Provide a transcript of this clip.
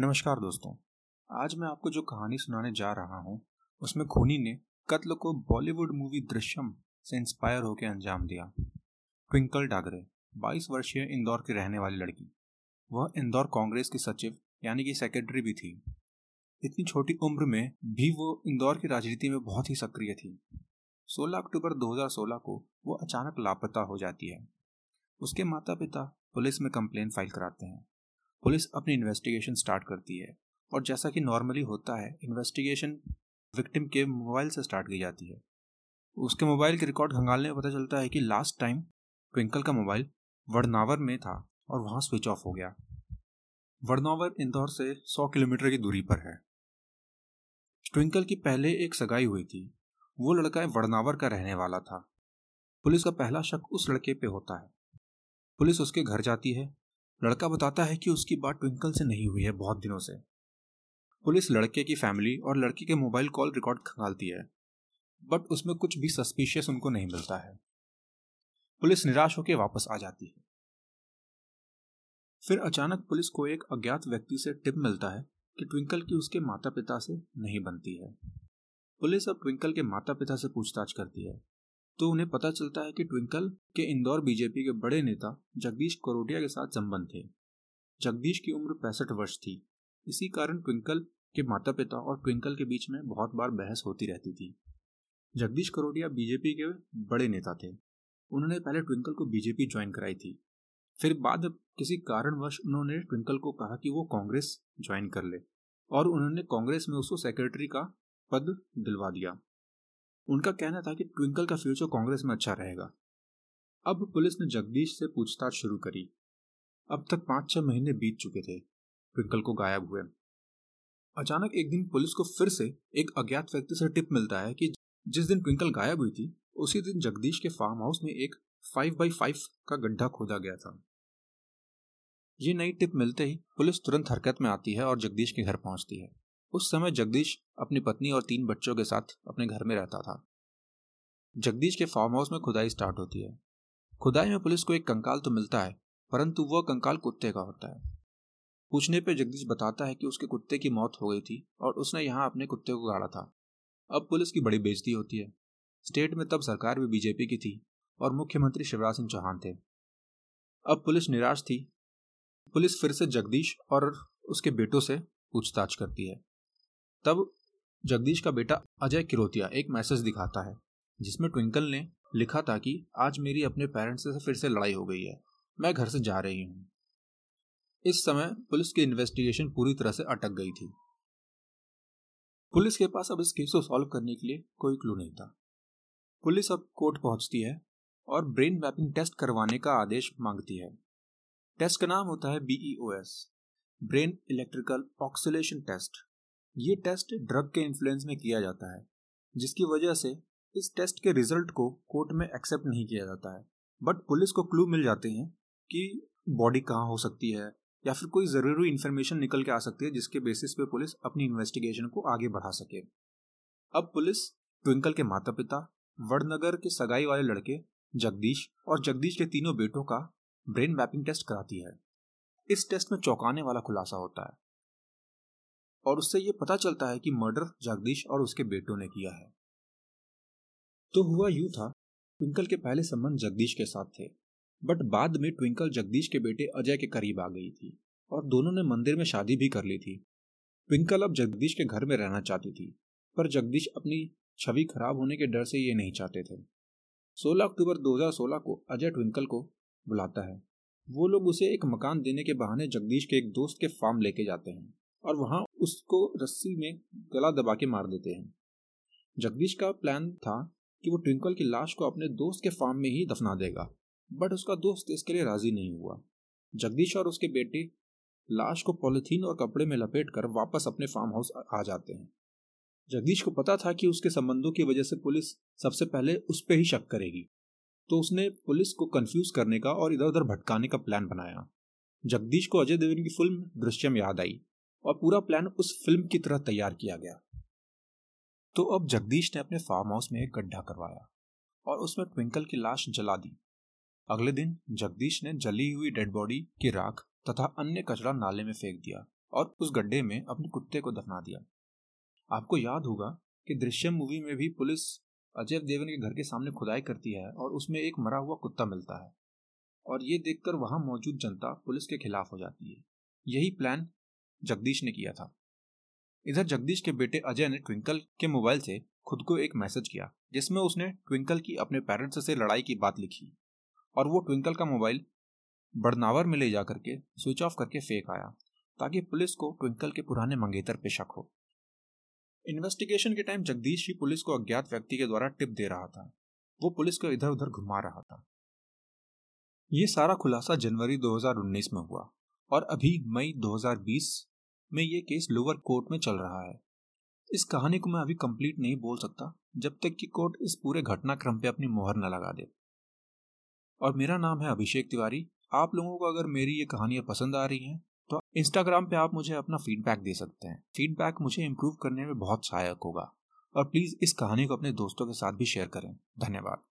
नमस्कार दोस्तों। आज मैं आपको जो कहानी सुनाने जा रहा हूँ, उसमें खूनी ने कत्ल को बॉलीवुड मूवी दृश्यम से इंस्पायर होकर अंजाम दिया। ट्विंकल डागरे 22 वर्षीय इंदौर की रहने वाली लड़की। वह इंदौर कांग्रेस की सचिव, यानी कि सेक्रेटरी भी थी। इतनी छोटी उम्र में भी वो इंदौर की राजनीति में बहुत ही सक्रिय थी। 16 अक्टूबर 2016 को वो अचानक लापता हो जाती है। उसके माता पिता पुलिस में कंप्लेन फ़ाइल कराते हैं। पुलिस अपनी इन्वेस्टिगेशन स्टार्ट करती है। और जैसा कि नॉर्मली होता है इन्वेस्टिगेशन विक्टिम के मोबाइल से स्टार्ट की जाती है। उसके मोबाइल के रिकॉर्ड खंगालने में पता चलता है कि लास्ट टाइम ट्विंकल का मोबाइल वड़नावर में था और वहाँ स्विच ऑफ़ हो गया। वड़नावर इंदौर से 100 किलोमीटर की दूरी पर है। ट्विंकल की पहले एक सगाई हुई थी। वो लड़का वड़नावर का रहने वाला था। पुलिस का पहला शक उस लड़के पे होता है। पुलिस उसके घर जाती है। लड़का बताता है कि उसकी बात ट्विंकल से नहीं हुई है बहुत दिनों से। पुलिस लड़के की फैमिली और लड़के के मोबाइल कॉल रिकॉर्ड खंगालती है, बट उसमें कुछ भी सस्पिशियस उनको नहीं मिलता है। पुलिस निराश होकर वापस आ जाती है। फिर अचानक पुलिस को एक अज्ञात व्यक्ति से टिप मिलता है कि ट्विंकल की उसके माता पिता से नहीं बनती है। पुलिस अब ट्विंकल के माता पिता से पूछताछ करती है। तो उन्हें पता चलता है कि ट्विंकल के इंदौर बीजेपी के बड़े नेता जगदीश करोटिया के साथ संबंध थे। जगदीश की उम्र पैंसठ वर्ष थी। इसी कारण ट्विंकल के माता पिता और ट्विंकल के बीच में बहुत बार बहस होती रहती थी। जगदीश करोटिया बीजेपी के बड़े नेता थे। उन्होंने पहले ट्विंकल को बीजेपी ज्वाइन कराई थी। फिर बाद किसी कारणवश उन्होंने ट्विंकल को कहा कि वो कांग्रेस ज्वाइन कर ले और उन्होंने कांग्रेस में उसको सेक्रेटरी का पद दिलवा दिया। उनका कहना था कि ट्विंकल का फ्यूचर कांग्रेस में अच्छा रहेगा। अब पुलिस ने जगदीश से पूछताछ शुरू करी। अब तक पाँच छह महीने बीत चुके थे। ट्विंकल को गायब हुए। अचानक एक दिन पुलिस को फिर से एक अज्ञात व्यक्ति से टिप मिलता है कि जिस दिन ट्विंकल गायब हुई थी, उसी दिन जगदीश के फार्म हाउस में एक फाइव बाई फाइव का गड्ढा खोदा गया था। ये नई टिप मिलते ही पुलिस तुरंत हरकत में आती है और जगदीश के घर पहुँचती है। उस समय जगदीश अपनी पत्नी और तीन बच्चों के साथ अपने घर में रहता था। जगदीश के फार्म हाउस में खुदाई स्टार्ट होती है। खुदाई में पुलिस को एक कंकाल तो मिलता है, परंतु वह कंकाल कुत्ते का होता है। पूछने पर जगदीश बताता है कि उसके कुत्ते की मौत हो गई थी और उसने यहाँ अपने कुत्ते को गाड़ा था। अब पुलिस की बड़ी बेजती होती है। स्टेट में तब सरकार भी बीजेपी की थी और मुख्यमंत्री शिवराज सिंह चौहान थे। अब पुलिस निराश थी। पुलिस फिर से जगदीश और उसके बेटों से पूछताछ करती है। तब जगदीश का बेटा अजय किरोतिया एक मैसेज दिखाता है, जिसमें ट्विंकल ने लिखा था कि आज मेरी अपने पेरेंट्स से फिर से लड़ाई हो गई है, मैं घर से जा रही हूँ। इस समय पुलिस की इन्वेस्टिगेशन पूरी तरह से अटक गई थी। पुलिस के पास अब इस केस को सॉल्व करने के लिए कोई क्लू नहीं था। पुलिस अब कोर्ट पहुँचती है और ब्रेन मैपिंग टेस्ट करवाने का आदेश मांगती है। टेस्ट का नाम होता है BEO S brain electrical oscillation test ये टेस्ट ड्रग के इन्फ्लुएंस में किया जाता है, जिसकी वजह से इस टेस्ट के रिज़ल्ट को कोर्ट में एक्सेप्ट नहीं किया जाता है। बट पुलिस को क्लू मिल जाते हैं कि बॉडी कहाँ हो सकती है, या फिर कोई ज़रूरी इन्फॉर्मेशन निकल के आ सकती है जिसके बेसिस पे पुलिस अपनी इन्वेस्टिगेशन को आगे बढ़ा सके। अब पुलिस ट्विंकल के माता पिता वड़नगर के सगाई वाले लड़के, जगदीश और जगदीश के तीनों बेटों का ब्रेन मैपिंग टेस्ट कराती है। इस टेस्ट में चौंकाने वाला खुलासा होता है। और उससे ये पता चलता है कि मर्डर जगदीश और उसके बेटों ने किया है। तो हुआ यूँ था, ट्विंकल के पहले संबंध जगदीश के साथ थे, बट बाद में ट्विंकल जगदीश के बेटे अजय के करीब आ गई थी और दोनों ने मंदिर में शादी भी कर ली थी। ट्विंकल अब जगदीश के घर में रहना चाहती थी, पर जगदीश अपनी छवि खराब होने के डर से ये नहीं चाहते थे। 16 अक्टूबर 2016 को अजय ट्विंकल को बुलाता है। वो लोग उसे एक मकान देने के बहाने जगदीश के एक दोस्त के फार्म लेके जाते हैं। और वहाँ उसको रस्सी में गला दबा के मार देते हैं। जगदीश का प्लान था कि वो ट्विंकल की लाश को अपने दोस्त के फार्म में ही दफना देगा बट उसका दोस्त इसके लिए राज़ी नहीं हुआ। जगदीश और उसके बेटे लाश को पॉलिथीन और कपड़े में लपेट कर वापस अपने फार्म हाउस आ जाते हैं। जगदीश को पता था कि उसके संबंधों की वजह से पुलिस सबसे पहले उस पर ही शक करेगी तो उसने पुलिस को कंफ्यूज करने का और इधर उधर भटकाने का प्लान बनाया। जगदीश को अजय देवगन की फ़िल्म दृश्यम याद आई। और पूरा प्लान उस फ़िल्म की तरह तैयार किया गया। तो अब जगदीश ने अपने फार्म हाउस में एक गड्ढा करवाया और उसमें ट्विंकल की लाश जला दी। अगले दिन जगदीश ने जली हुई डेड बॉडी की राख तथा अन्य कचरा नाले में फेंक दिया और उस गड्ढे में अपने कुत्ते को दफना दिया। आपको याद होगा कि दृश्यम मूवी में भी पुलिस अजय देवन के घर के सामने खुदाई करती है और उसमें एक मरा हुआ कुत्ता मिलता है। और ये देखकर वहाँ मौजूद जनता पुलिस के खिलाफ हो जाती है। यही प्लान जगदीश ने किया था। इधर जगदीश के बेटे अजय ने ट्विंकल के मोबाइल से खुद को एक मैसेज किया, जिसमें उसने ट्विंकल की अपने पेरेंट्स से लड़ाई की बात लिखी और वो ट्विंकल का मोबाइल बड़नावर में ले जा करके, स्विच ऑफ़ करके फेंक आया, ताकि पुलिस को ट्विंकल के पुराने मंगेतर पे शक हो। इन्वेस्टिगेशन के टाइम जगदीश ही पुलिस को अज्ञात व्यक्ति के द्वारा टिप दे रहा था। वो पुलिस को इधर उधर घुमा रहा था। ये सारा खुलासा जनवरी 2019 में हुआ और अभी मई 2020 में ये केस लोअर कोर्ट में चल रहा है। इस कहानी को मैं अभी कंप्लीट नहीं बोल सकता, जब तक कि कोर्ट इस पूरे घटनाक्रम पे अपनी मोहर न लगा दे। और मेरा नाम है अभिषेक तिवारी। आप लोगों को अगर मेरी ये कहानियाँ पसंद आ रही हैं तो इंस्टाग्राम पे आप मुझे अपना फीडबैक दे सकते हैं। फीडबैक मुझे इम्प्रूव करने में बहुत सहायक होगा। और प्लीज़ इस कहानी को अपने दोस्तों के साथ भी शेयर करें। धन्यवाद।